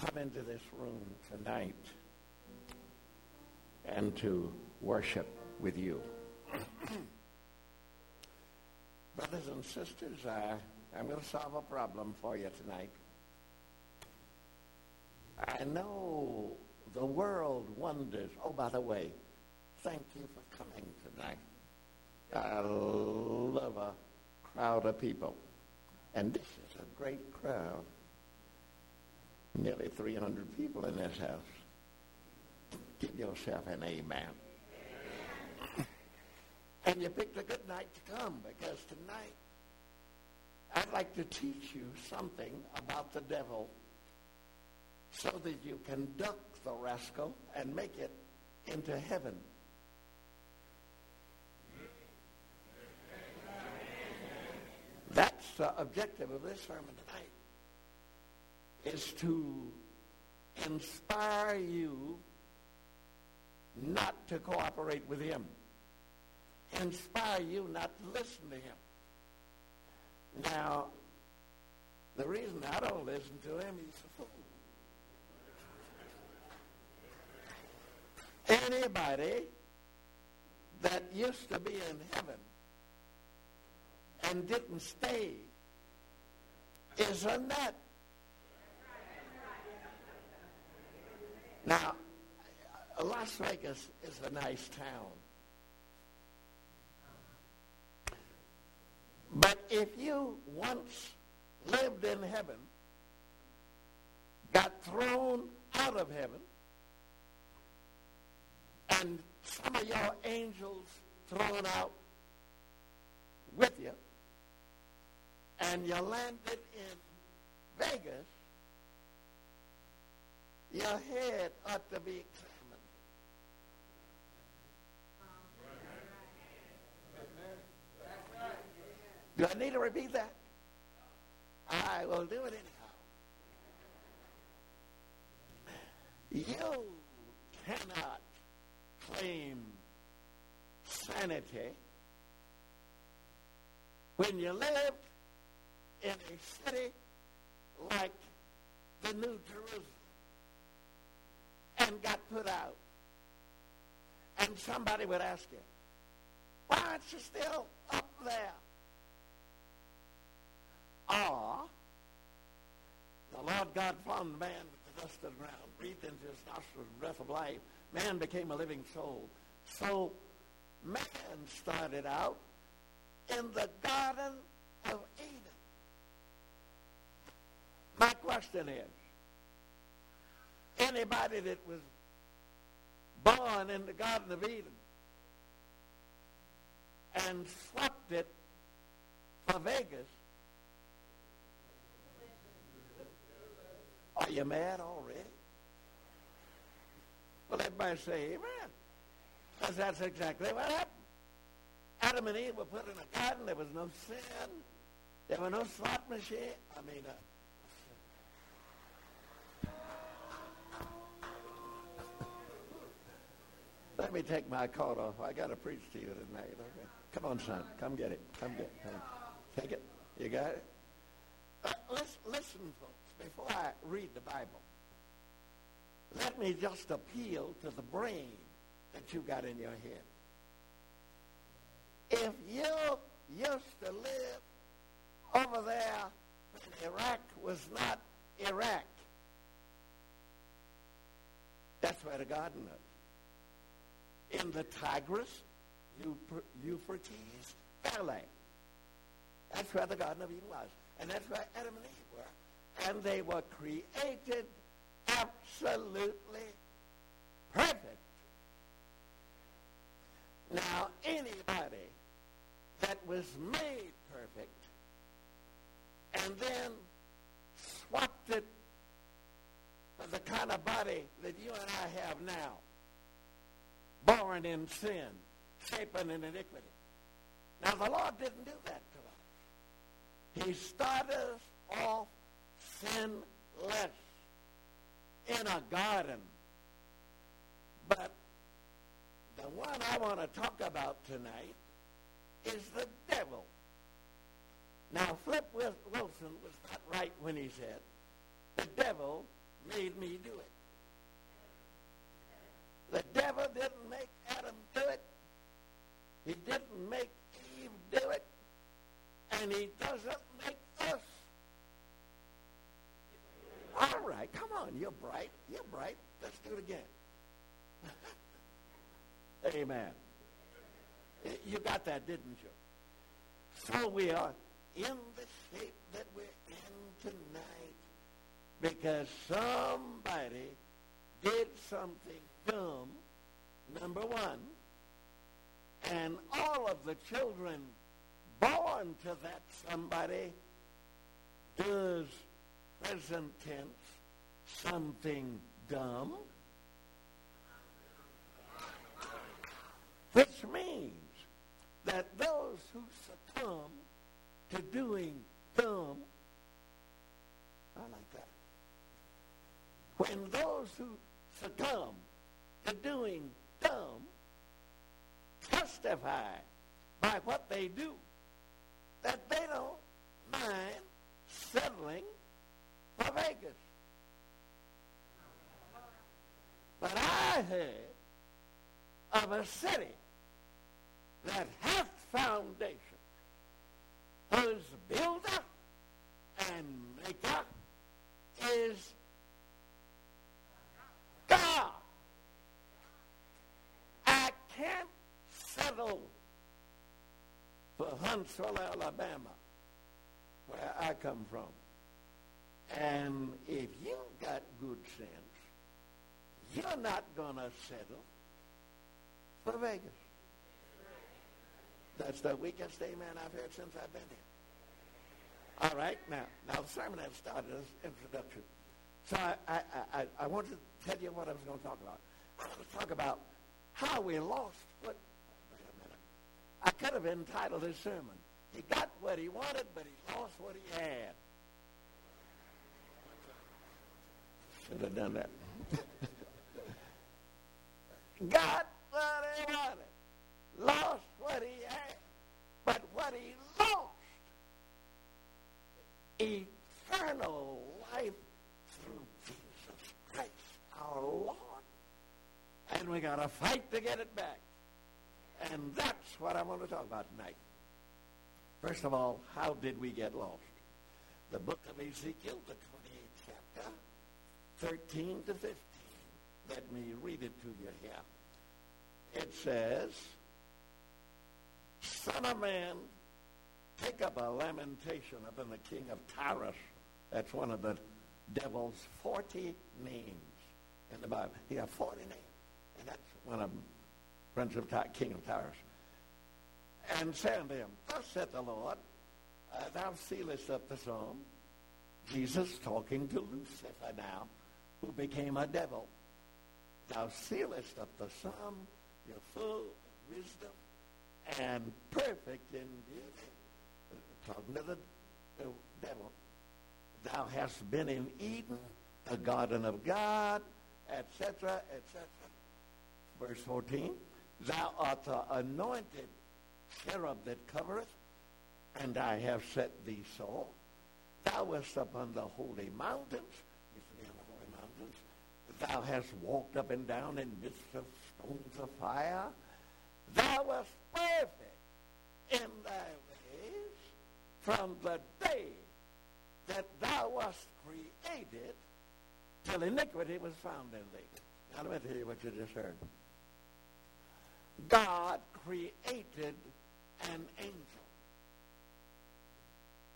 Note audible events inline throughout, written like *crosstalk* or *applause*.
come into this room tonight and to worship with you. *coughs* Brothers and sisters, uh, I'm going to solve a problem for you tonight. I know the world wonders. Oh, by the way, thank you for coming tonight. I love a crowd of people. And this is a great crowd. Nearly 300 people in this house. Give yourself an amen. And you picked a good night to come because tonight I'd like to teach you something about the devil so that you can duck the rascal and make it into heaven. That's the objective of this sermon is to inspire you not to cooperate with him. Inspire you not to listen to him. Now, the reason I don't listen to him, he's a fool. Anybody that used to be in heaven and didn't stay is a nut. Now, Las Vegas is a nice town. But if you once lived in heaven, got thrown out of heaven, and some of your angels thrown out with you, and you landed in Vegas, your head ought to be examined. Do I need to repeat that? I will do it anyhow. You cannot claim sanity when you live in a city like the New Jerusalem and got put out. And somebody would ask him, why aren't you still up there? Or, the Lord God formed man with the dust of the ground, breathed into his nostrils the breath of life. Man became a living soul. So, man started out in the Garden of Eden. My question is, anybody that was born in the Garden of Eden and swapped it for Vegas, are you mad already? Well, everybody say amen. Because that's exactly what happened. Adam and Eve were put in a garden. There was no sin. There were no slot machine. I mean, uh, let me take my coat off. I got to preach to you tonight. Come on, son. Come get it. Come get it. Come. Take it. You got it? *coughs* Listen, listen, folks, before I read the Bible, let me just appeal to the brain that you got in your head. If you used to live over there when Iraq was not Iraq, that's where the garden is. In the Tigris, Euphrates Valley. That's where the Garden of Eden was. And that's where Adam and Eve were. And they were created absolutely perfect. Now, anybody that was made perfect and then swapped it for the kind of body that you and I have now, born in sin, shapen in iniquity. Now, the Lord didn't do that to us. He started us off sinless in a garden. But the one I want to talk about tonight is the devil. Now, Flip Wilson was not right when he said the devil made me do it. The devil didn't make Adam do it. He didn't make Eve do it. And he doesn't make us. All right, come on, you're bright. You're bright. Let's do it again. *laughs* Amen. You got that, didn't you? So we are in the shape that we're in tonight because somebody did something dumb, number one, and all of the children born to that somebody does present tense something dumb, which means that those who succumb to doing dumb, I like that. When those who succumb to doing dumb testify by what they do that they don't mind settling for Vegas. But I heard of a city that hath foundation, whose builder and maker is God. I can't settle for Huntsville, Alabama, where I come from. And if you got good sense, you're not going to settle for Vegas. That's the weakest amen I've heard since I've been here. All right, now, now the sermon has started as introduction. So I, I, I, I want to tell you what I was going to talk about. I want to talk about how we lost what. Wait a minute. I could have entitled his sermon. He got what he wanted, but he lost what he had. Should have done that. *laughs* got what he wanted, lost what he had, but what he lost, eternal life through Jesus Christ, our Lord. And we got to fight to get it back. And that's what I want to talk about tonight. First of all, how did we get lost? The book of Ezekiel, the 28th chapter, 13 to 15. Let me read it to you here. It says, Son of man, take up a lamentation upon the king of Tyrus. That's one of the devil's 40 names in the Bible. He has 40 names. And that's one of them, Prince of Ty- King of Tyrus. And unto him, Thus saith the Lord, uh, thou sealest up the psalm. Jesus talking to Lucifer now, who became a devil. Thou sealest up the psalm, you're full of wisdom and perfect in beauty. Talking to the, the devil. Thou hast been in Eden, the garden of God, etc., etc. Verse 14, Thou art the anointed cherub that covereth, and I have set thee so. Thou wast upon the holy mountains. The holy mountains. Thou hast walked up and down in midst of stones of fire. Thou wast perfect in thy ways from the day that thou wast created till iniquity was found in thee. Now let me tell you what you just heard. God created an angel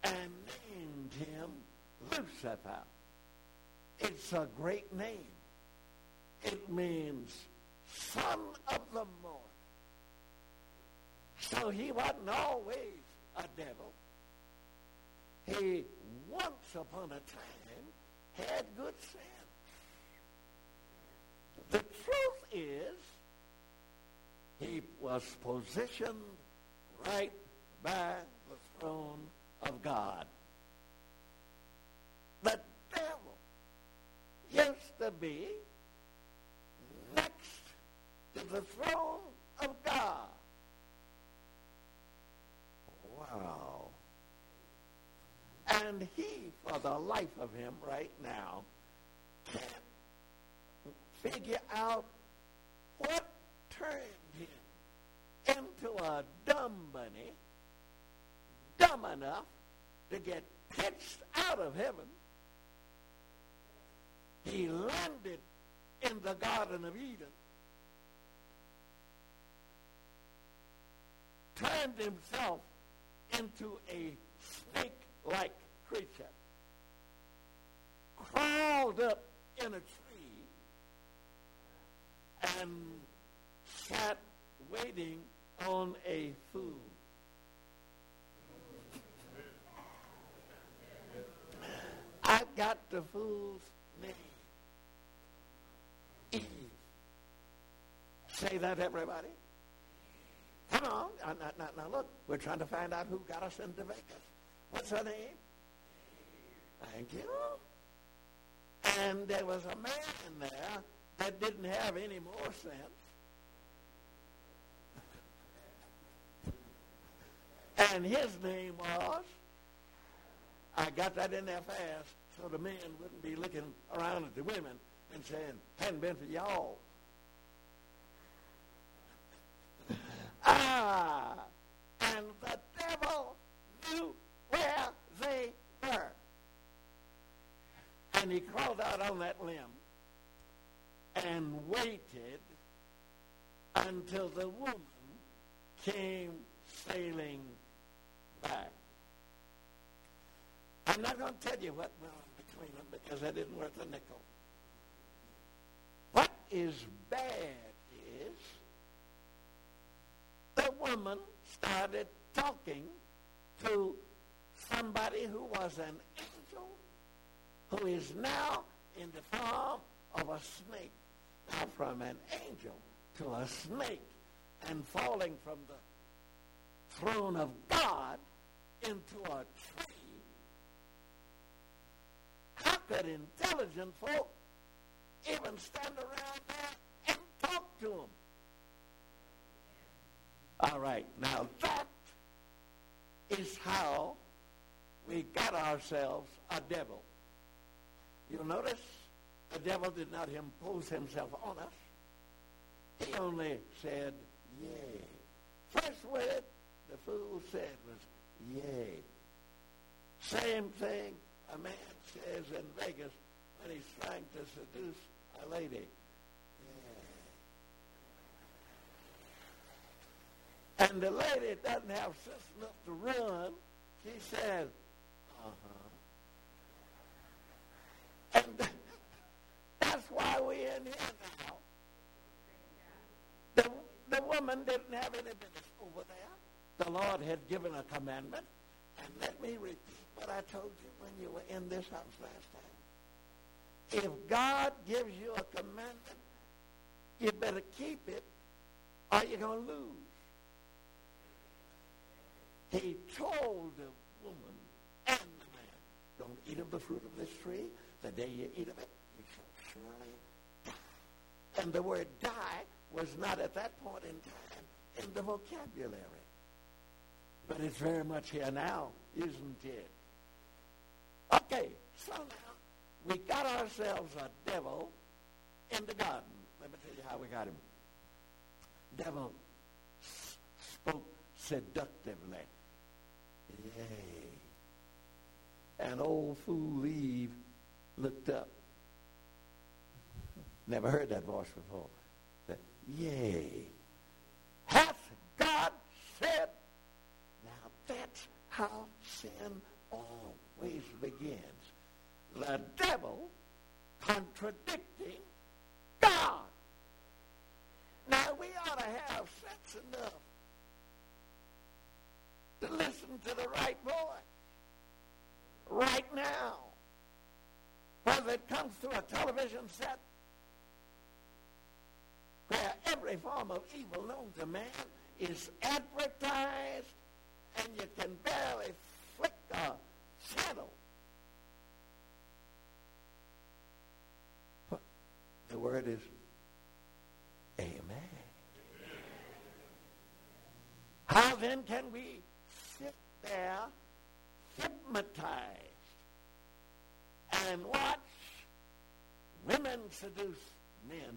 and named him Lucifer. It's a great name. It means son of the morning. So he wasn't always a devil. He once upon a time had good sense. The truth is, he was positioned right by the throne of God. The devil used to be next to the throne of God. Wow. And he, for the life of him right now, can't figure out what turned into a dumb bunny, dumb enough to get pitched out of heaven. He landed in the Garden of Eden. Turned himself into a snake-like creature. Crawled up in a tree and sat waiting on a fool. I've got the fool's name. Eve. Say that, everybody. Come on. Uh, now, now, now, look, we're trying to find out who got us into Vegas. What's her name? Thank you. And there was a man there that didn't have any more sense. And his name was, I got that in there fast so the men wouldn't be looking around at the women and saying, hadn't been for y'all. *laughs* ah, and the devil knew where they were. And he crawled out on that limb and waited until the woman came sailing I'm not going to tell you what went on between them because that isn't worth a nickel. What is bad is the woman started talking to somebody who was an angel who is now in the form of a snake. Now from an angel to a snake and falling from the throne of God into a tree. How could intelligent folk even stand around there and talk to them? All right, now that is how we got ourselves a devil. You'll notice the devil did not impose himself on us. He only said, yea. First word the fool said was, yea. Same thing a man says in Vegas when he's trying to seduce a lady. And the lady doesn't have sense enough to run. She says, uh-huh. And *laughs* that's why we're in here now. The, the woman didn't have any business over there. The Lord had given a commandment. And let me repeat what I told you when you were in this house last time. If God gives you a commandment, you better keep it or you're going to lose. He told the woman and the man, don't eat of the fruit of this tree. The day you eat of it, you shall surely die. And the word die was not at that point in time in the vocabulary. But it's very much here now, isn't it? Okay, so now we got ourselves a devil in the garden. Let me tell you how we got him. Devil spoke seductively. Yay. And old fool Eve looked up. Never heard that voice before. Yay. Hath God said? How sin always begins. The devil contradicting God. Now we ought to have sense enough to listen to the right voice right now. Whether it comes through a television set where every form of evil known to man is advertised and you can barely flick a channel. But the word is Amen. How then can we sit there hypnotized and watch women seduce men,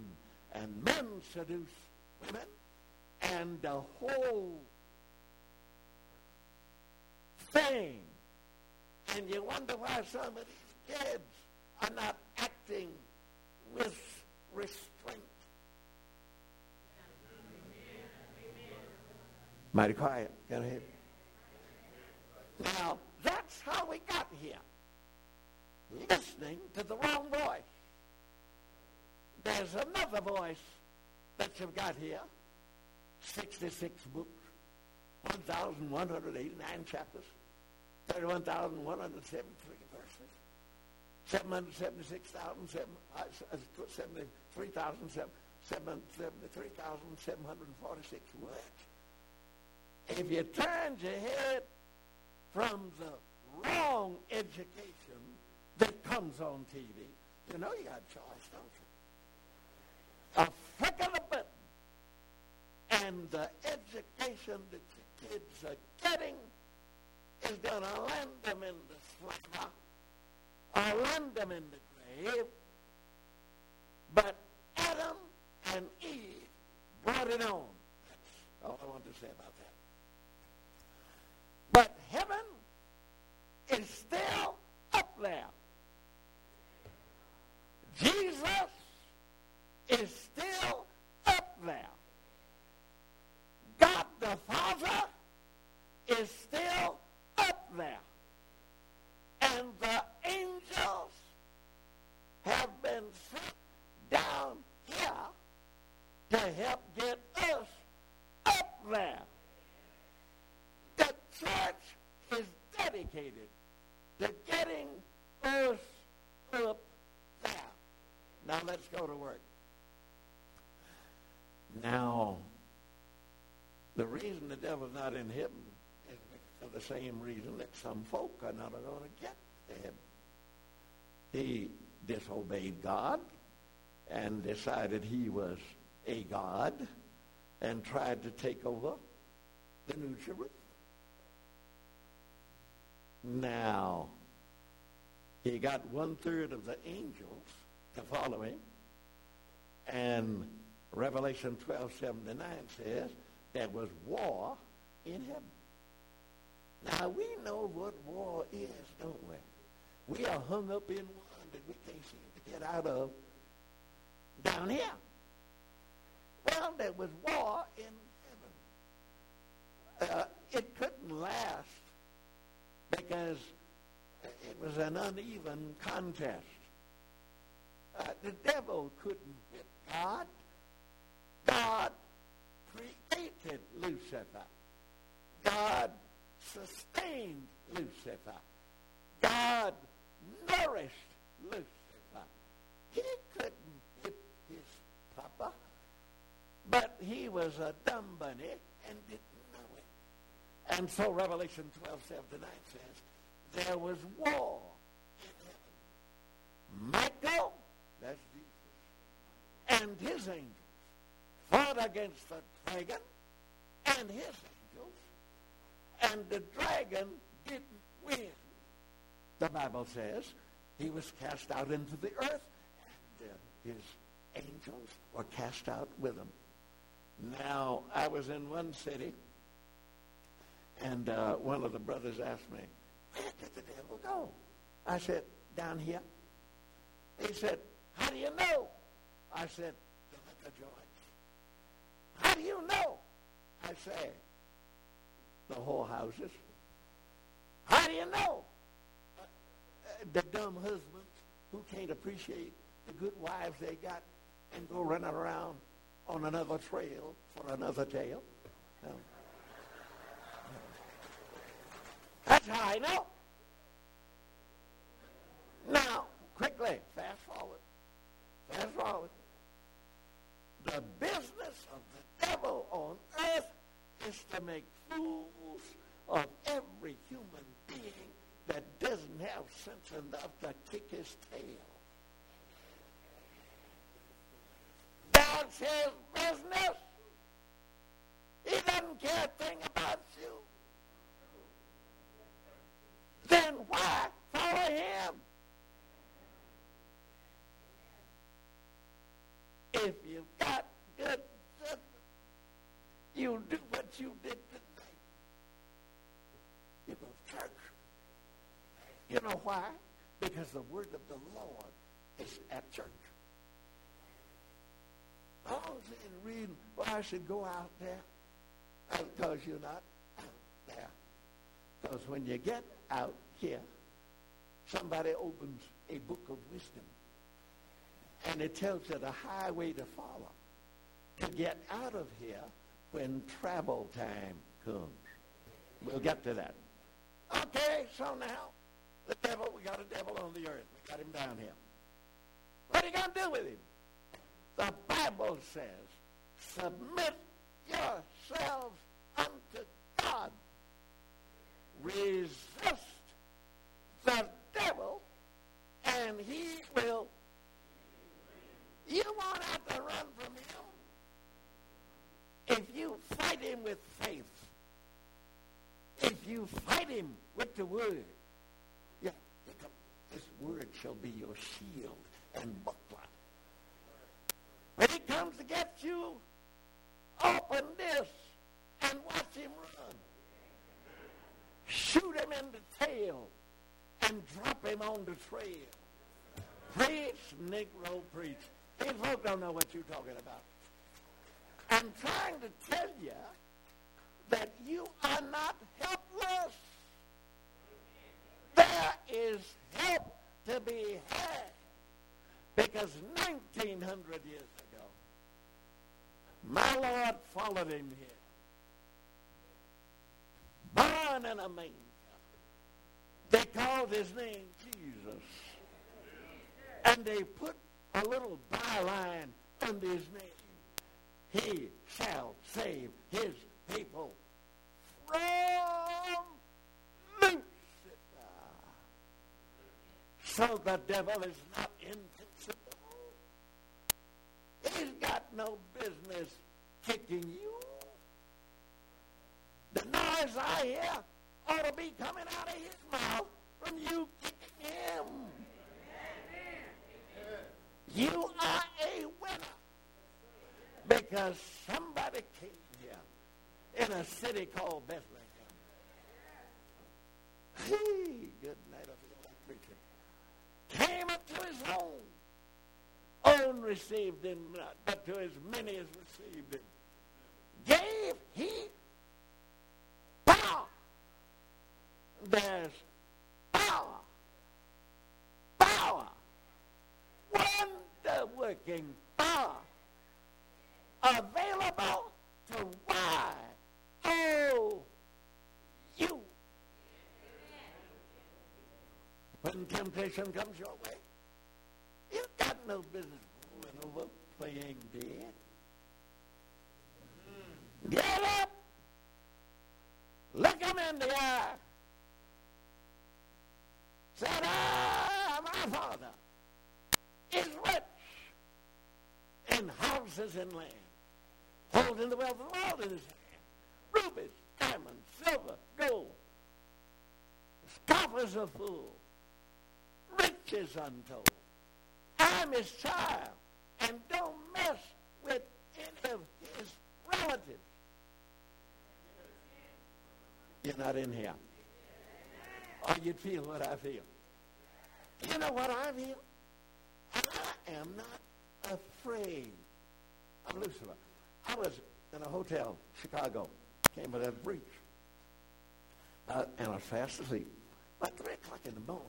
and men seduce women, and the whole And you wonder why of these kids are not acting with restraint. Mighty quiet. Go ahead. Now, that's how we got here. Listening to the wrong voice. There's another voice that you've got here. 66 books, 1,189 chapters, 31,173 verses, 773,746 words. If you turn your head from the wrong education that comes on TV, you know you got a choice, don't you? A flick of a button, and the education that your kids are getting is going to land them in the slumber or land them in the grave. But Adam and Eve brought it on. That's all I want to say about that. But heaven is still up there. Jesus is still up there. God the Father is still up there. And the angels have been sent down here to help get us up there church is dedicated to getting us up there. Now let's go to work. Now, the devil's not in heaven for the same reason that some folk are not going to get to heaven. He disobeyed God and decided he was a God and tried to take over the New Jerusalem. Now, he got one third of the angels to follow him. And Revelation 12, 7 to 9 says there was war in heaven. Now, we know what war is, don't we? We are hung up in one that we can't seem to get out of down here. Well, there was war in heaven. Uh, it couldn't last because it was an uneven contest. Uh, the devil couldn't hit God. God created Lucifer. God sustained Lucifer. God nourished Lucifer. He couldn't hit his papa, but he was a dumb bunny and didn't know it. and so Revelation 12, 7 to 9 says, there was war in heaven. Michael, that's Jesus, and his angels fought against the dragon and his angels, and the dragon didn't win. The Bible says he was cast out into the earth, and uh, his angels were cast out with him. Now, I was in one city and uh, one of the brothers asked me, where did the devil go? I said, down here. He said, how do you know? I said, the liquor. How do you know? I said, the whorehouses. How do you know? Uh, the dumb husbands who can't appreciate the good wives they got and go running around on another trail for another tale. That's how I know. Now, quickly, fast forward. Fast forward. The business of the devil on earth is to make fools of every human being that doesn't have sense enough to kick his tail. That's his business. He doesn't care a thing about you then why follow him? if you've got you'll do what you did tonight. You go to church. You know why? Because the word of the Lord is at church. I was reading, well, I should go out there. Because you're not out there. Because when you get out here, somebody opens a book of wisdom. And it tells you the highway to follow to get out of here when travel time comes. We'll get to that. Okay, so now, the devil, we got a devil on the earth. We got him down here. What are you going to do with him? The Bible says, submit yourselves unto God. Resist the devil, and he will. You won't have to run from him. If you fight him with faith, if you fight him with the word, yeah, this word shall be your shield and buckler. When he comes to get you, open this and watch him run. Shoot him in the tail and drop him on the trail. Preach, Negro, preach. These folks don't know what you're talking about. I'm trying to tell you that you are not helpless. There is help to be had. Because 1900 years ago, my Lord followed him here. Born in a manger. They called his name Jesus. And they put a little byline under his name. He shall save his people from Lucifer. So the devil is not invincible. He's got no business kicking you. The noise I hear ought to be coming out of his mouth from you kicking him. You are a winner because somebody came here in a city called Bethlehem. Hey, good night of preacher. Came up to his own. Own received him not, but to as many as received him. Gave he power. There's power. Power. Wonder working power available to why? Oh, you. When temptation comes your way, you've got no business over playing dead. Get up. Look him in the eye. Said, ah, my father is rich in houses and land holding the wealth of the world in his hand. Rubies, diamonds, silver, gold. The Scoffers a fool. Riches untold. I'm his child. And don't mess with any of his relatives. You're not in here. Or you'd feel what I feel. You know what I feel? I am not afraid of Lucifer. I was in a hotel, Chicago, came with that breach. Uh, and I was fast asleep. About 3 o'clock in the morning,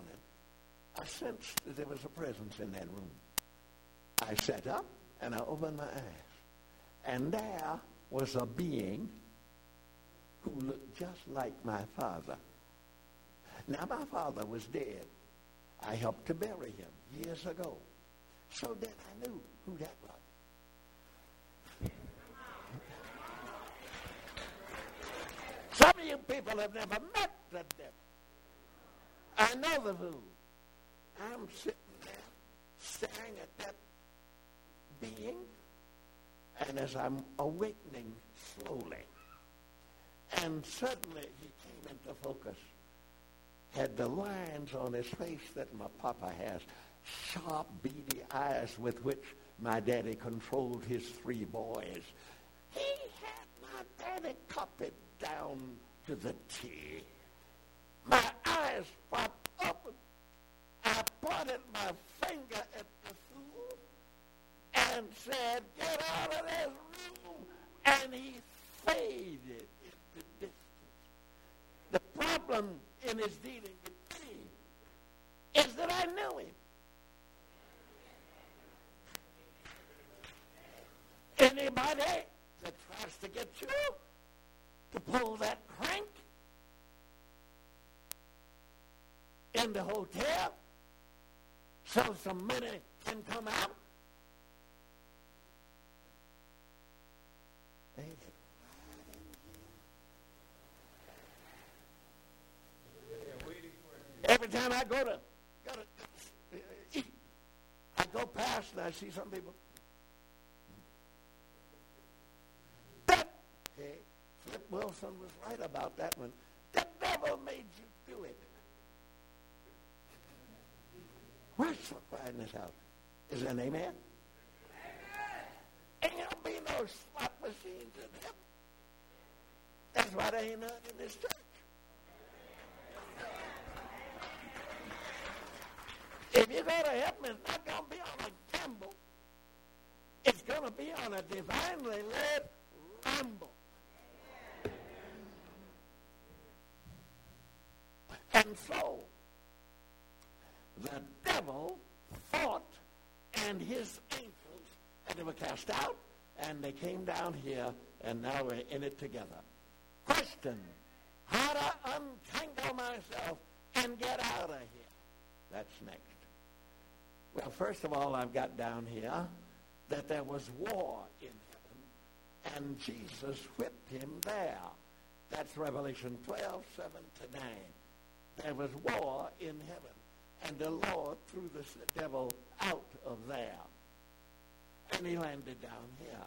I sensed that there was a presence in that room. I sat up and I opened my eyes. And there was a being who looked just like my father. Now, my father was dead. I helped to bury him years ago. So then I knew who that was. Some of you people have never met the devil. I know the fool. I'm sitting there staring at that being, and as I'm awakening slowly, and suddenly he came into focus, had the lines on his face that my papa has, sharp, beady eyes with which my daddy controlled his three boys. He had my daddy copied down to the T. My eyes popped open. I pointed my finger at the fool and said, get out of this room. And he faded into distance. The problem in his dealing with me is that I knew him. Anybody that tries to get you to pull that crank in the hotel so some money can come out, Every time I go to, go to eat, I go past and I see some people Flip Wilson was right about that one. The devil made you do it. The quiet in this house? Is there an amen? Amen. Ain't gonna be no slot machines in heaven. That's why there ain't none in this church. If you go to heaven, it's not going to be on a gamble. It's going to be on a divinely led ramble. And so, the devil fought and his angels, and they were cast out, and they came down here, and now we're in it together. Question, how to untangle myself and get out of here? That's next. Well, first of all, I've got down here that there was war in heaven, and Jesus whipped him there. That's Revelation 12, 7 to 9 there was war in heaven. And the Lord threw the devil out of there. And he landed down here.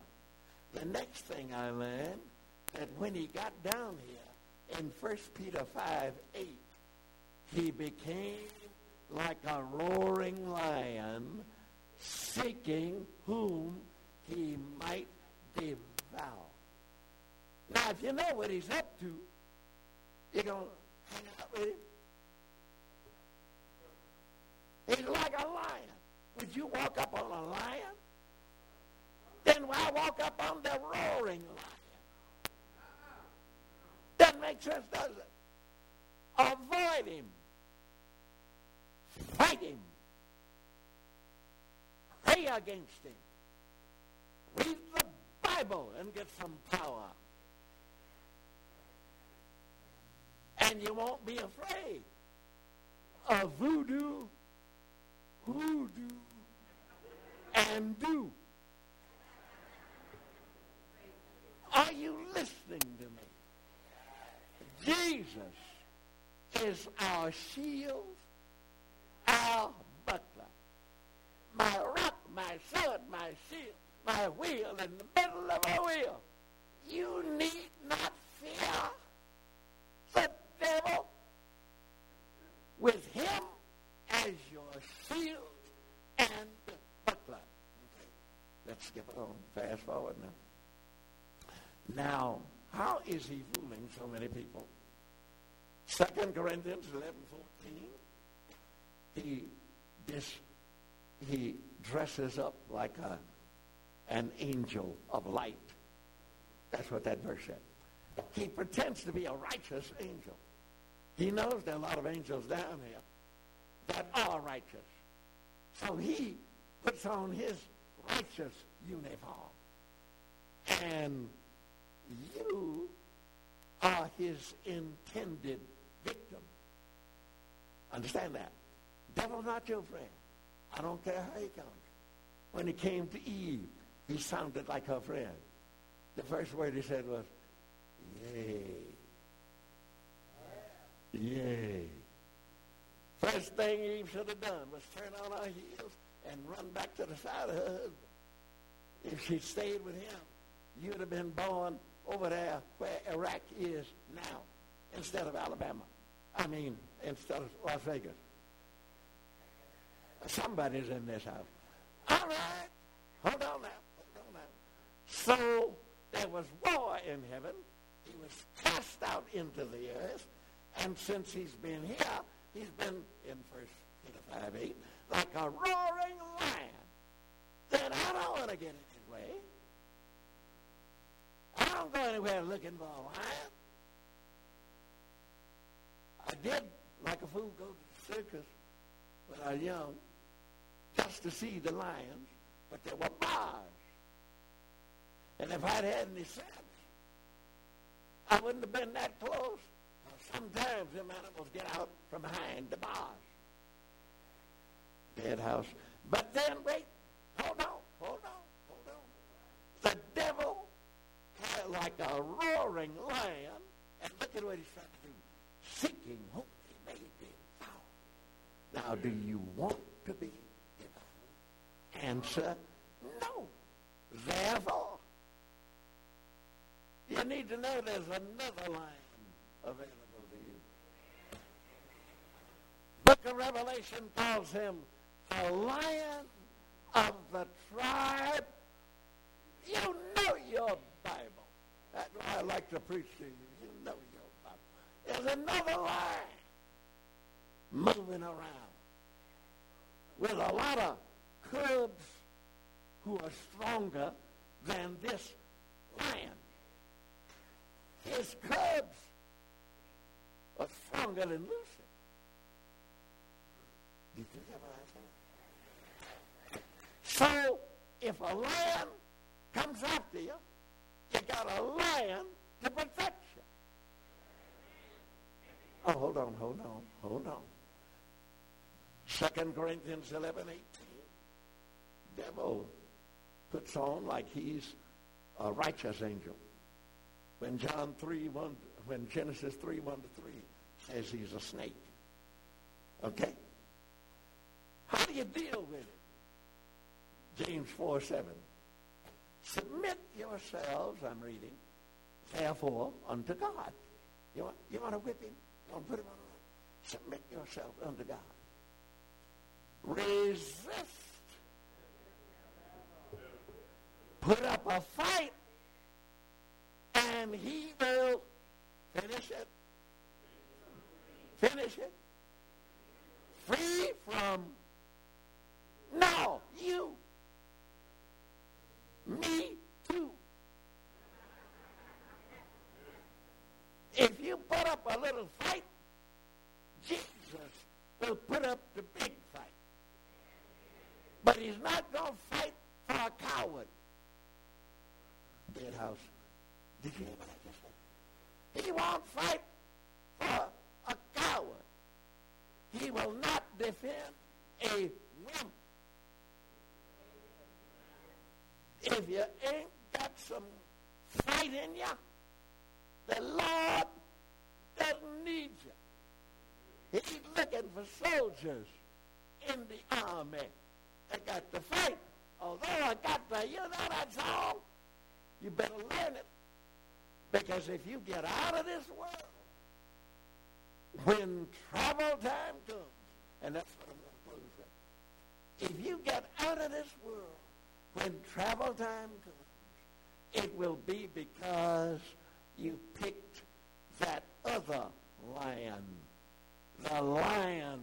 The next thing I learned, that when he got down here, in 1 Peter 5, 8, he became like a roaring lion, seeking whom he might devour. Now, if you know what he's up to, you're going to hang out with him. He's like a lion. Would you walk up on a lion? Then why walk up on the roaring lion? Doesn't make sense, does it? Avoid him. Fight him. Pray against him. Read the Bible and get some power. And you won't be afraid of voodoo who do and do. Are you listening to me? Jesus is our shield, our buckler, my rock, my sword, my shield, my wheel in the middle of a wheel. You need not fear the devil. With him as your shield and buckler. Okay. Let's skip on. Fast forward now. Now, how is he fooling so many people? 2 Corinthians 11, 14. He, this, he dresses up like a, an angel of light. That's what that verse said. He pretends to be a righteous angel. He knows there are a lot of angels down here that are righteous. So he puts on his righteous uniform. And you are his intended victim. Understand that? Devil's not your friend. I don't care how he comes. When he came to Eve, he sounded like her friend. The first word he said was, Yay. Yay. First thing Eve should have done was turn on her heels and run back to the side of her husband. If she stayed with him, you'd have been born over there where Iraq is now instead of Alabama. I mean, instead of Las Vegas. Somebody's in this house. All right. Hold on now. Hold on now. So there was war in heaven. He was cast out into the earth. And since he's been here, he's been in First Peter 5, 8, like a roaring lion. Then I don't want to get in his way. I don't go anywhere looking for a lion. I did, like a fool, go to the circus when I was young just to see the lions, but there were bars. And if I'd had any sense, I wouldn't have been that close. Sometimes them animals get out from behind the bars. Dead house. But then, wait, hold on, hold on, hold on. The devil, like a roaring lion, and look at what he's trying to do, seeking whom he may devour. Now, do you want to be devoured? Answer, no. Therefore, you need to know there's another available to you. Book of Revelation calls him the lion of the tribe. You know your Bible. That's why I like to preach to you. You know your Bible. There's another lion moving around with a lot of cubs who are stronger than this lion. His cubs are stronger than Lucy. So, if a lion comes after you, you got a lion to protect you. Oh, hold on, hold on, hold on. Second Corinthians 11, 18. Devil puts on like he's a righteous angel. When John 3, 1, when Genesis 3, 1 to 3 says he's a snake. Okay? How do you deal with it? James 4, 7. Submit yourselves, I'm reading, therefore, unto God. You want, you want to whip him? You want to put him on the Submit yourself unto God. Resist. Put up a fight and he will finish it. Finish it. Free from no, you. Me too. If you little fight, Jesus will put up the big fight. But he's not going to fight for a coward. Dead house. Did you hear what I just said? He won't fight for a coward. He will not defend a wimp. If you ain't got some fight in you, the Lord doesn't need you. He's looking for soldiers in the army that got to fight. Although I got the, you know that song? You better learn it. Because if you get out of this world, when travel time comes, and that's what I'm going to close with. If you get out of this world, when travel time comes, it will be because you picked that other lion, the lion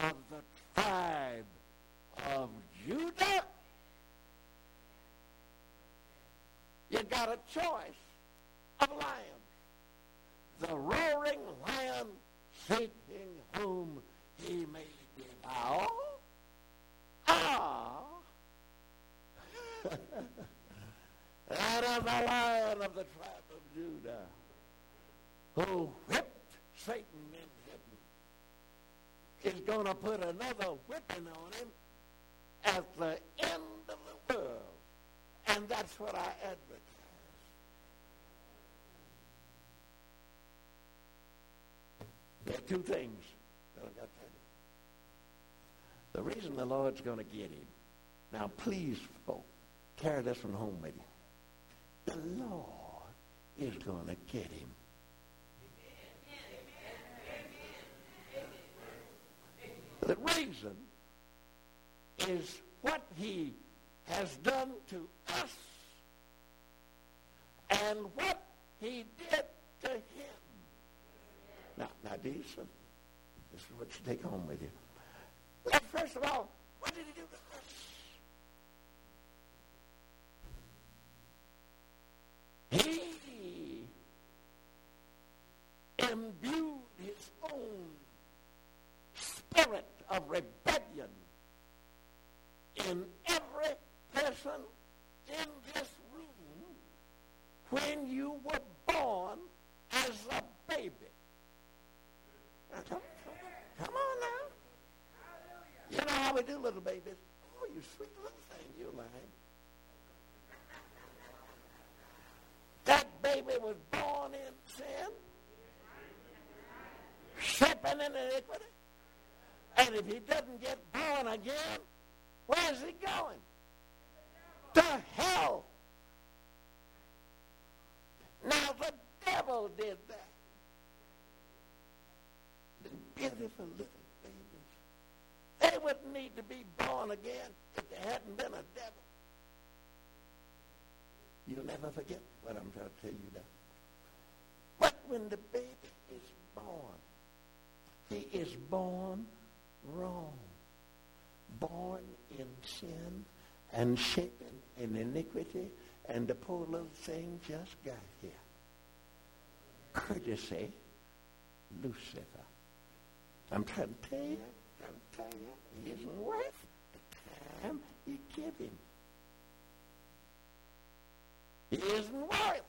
of the tribe of Judah. You got a choice of lions. The roaring lion seeking whom he may devour. Ah! *laughs* that is the lion of the tribe of Judah who whipped Satan in is going to put another whipping on him at the end of the world. And that's what I advertise. There are two things that I've got to tell you. The reason the Lord's going to get him. Now, please, folks, carry this one home with you. The Lord is going to get him. The reason is what he has done to us and what he did to him. Now, now, these, this is what you take home with you. First of all, what did he do to us? He imbued his own spirit of rebellion in every person in this room when you were born as a baby. Come, come on now. You know how we do, little babies? Oh, you sweet little thing, you lying. That baby was born in sin, shaping in iniquity. And if he doesn't get born again, where's he going? To hell. Now the devil did that. The beautiful little babies. they wouldn't need to be born again if there hadn't been a devil. You'll never forget what I'm trying to tell you now. But when the baby is born, he is born wrong, born in sin and shapen in iniquity, and the poor little thing just got here. Courtesy, Lucifer. I'm trying to tell you, I'm trying to tell you, he isn't worth the time you give him. He isn't worth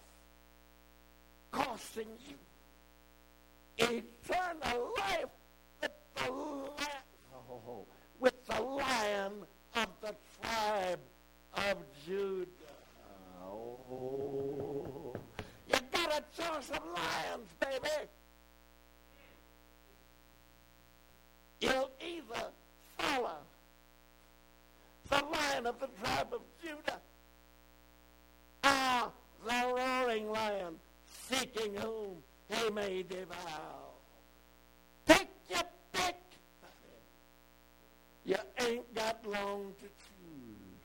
costing you eternal life with the, with the lion of the tribe of Judah. Oh, you got a choice of lions, baby. You'll either follow the lion of the tribe of Judah Ah, the roaring lion seeking whom he may devour. Pick your pick. You ain't got long to choose.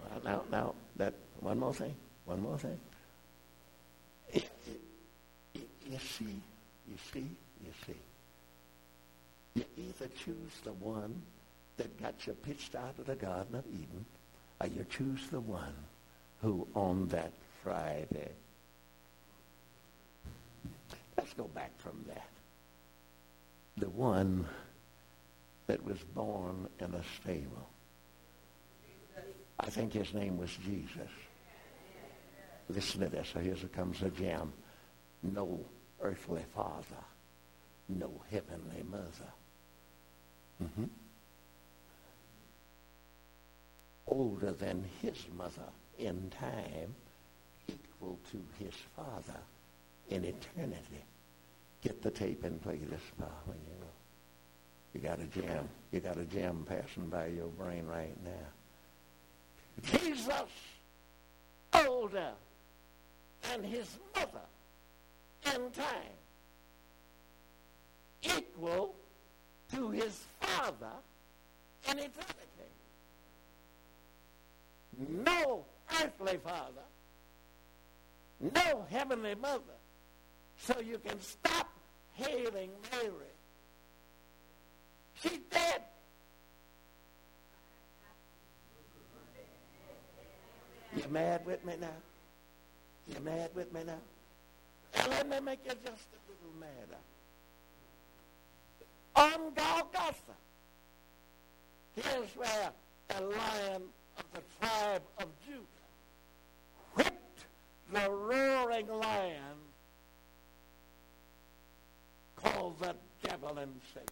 Well, now, now, that one more thing, one more thing. You see, you see, you see. You either choose the one that got you pitched out of the Garden of Eden, or you choose the one who on that Friday. Let's go back from that. The one that was born in a stable. I think his name was Jesus. Listen to this. Here comes a gem. No earthly father, no heavenly mother Mm-hmm. Older than his mother in time, equal to his father in eternity. Get the tape and play this when you. You got a jam. You got a jam passing by your brain right now. Jesus, older than his mother and time, equal to his Father in eternity. No earthly father, no heavenly mother. So you can stop hailing Mary. She's dead. You mad with me now? You mad with me now? Let me make you just a little madder on Golgotha. Here's where the lion of the tribe of Judah whipped the roaring lion called the devil and Satan.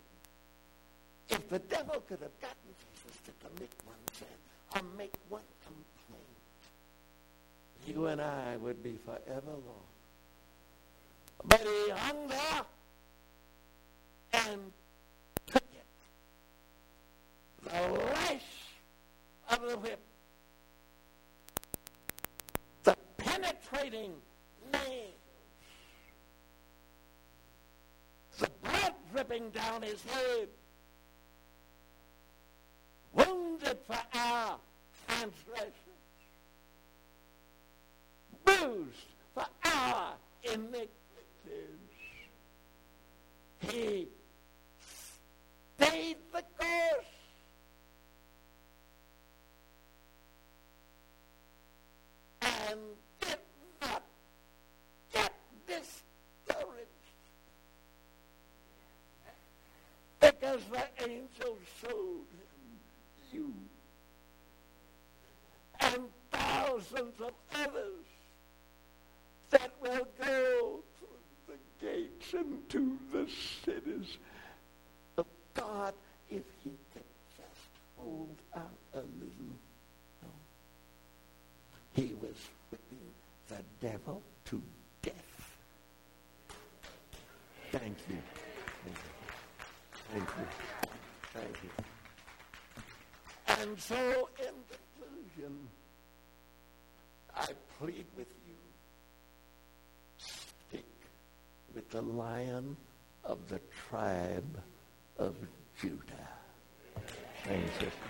If the devil could have gotten Jesus to commit one sin or make one you and I would be forever lost. But he hung there and took it. the lash of the whip, the penetrating nails, the blood dripping down his head, wounded for our transgressions, bruised for our iniquities. He stayed the course. And did not get discouraged. Because the angel showed him you and thousands of others that will go through the gates into the cities of God if he can just hold out a little. No. He was whipping the devil to death. Thank you. Thank you. Thank you. And so, in conclusion, I plead with you, stick with the lion of the tribe of Judah. Thank you.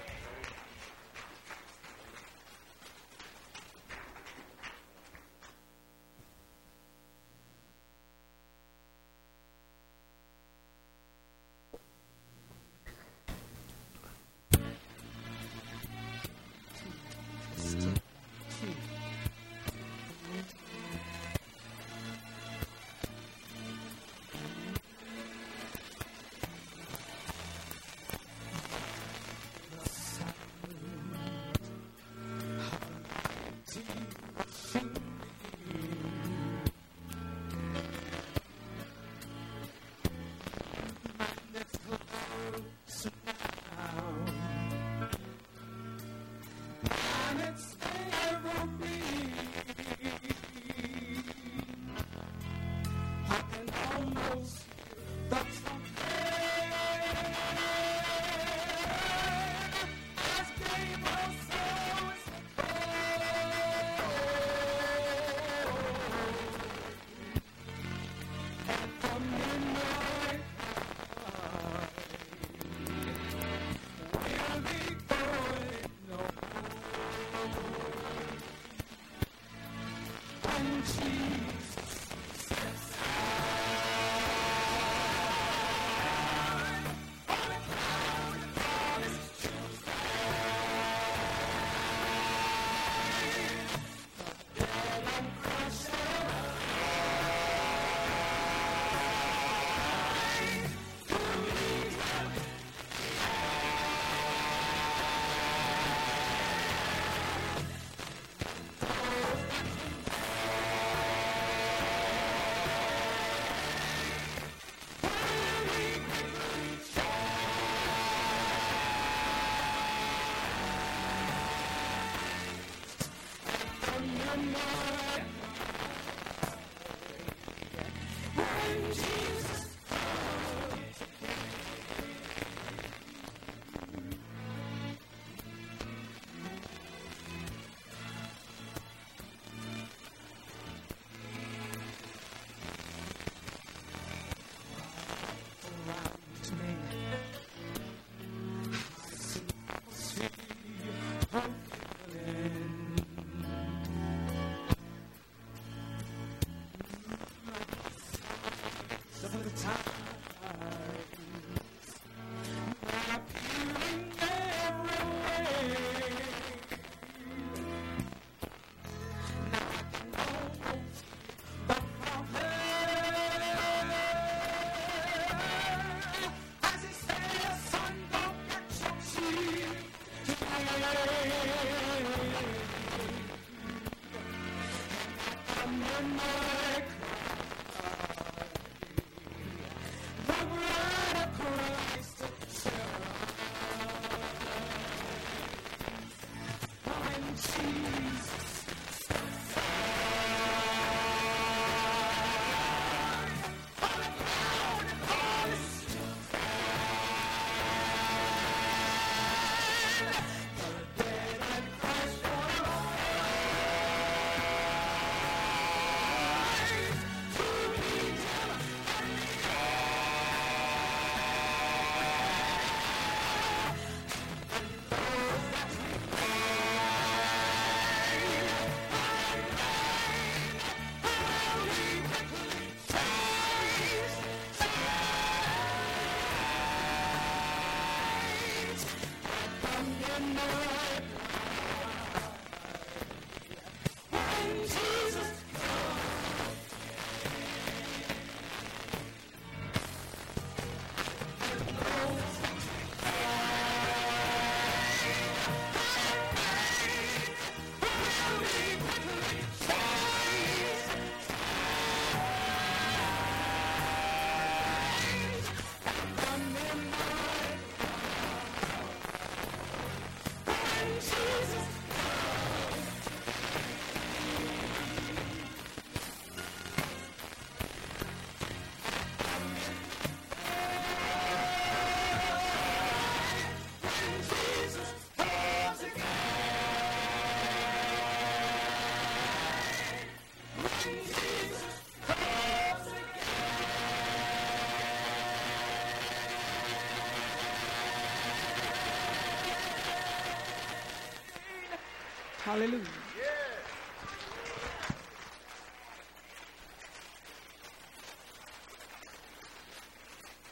Hallelujah.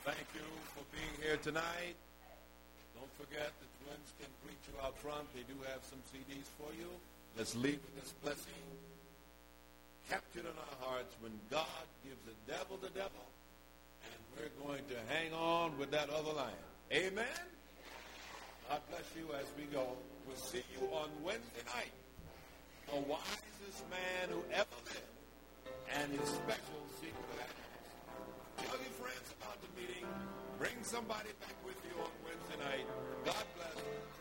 Thank you for being here tonight. Don't forget the twins can greet you out front. They do have some CDs for you. Let's leave with this blessing. Captured in our hearts when God gives the devil the devil, and we're going to hang on with that other lion. Amen? God bless you as we go. We'll see you on Wednesday night. The wisest man who ever lived and his special secret. Tell your friends about the meeting. Bring somebody back with you on Wednesday night. God bless.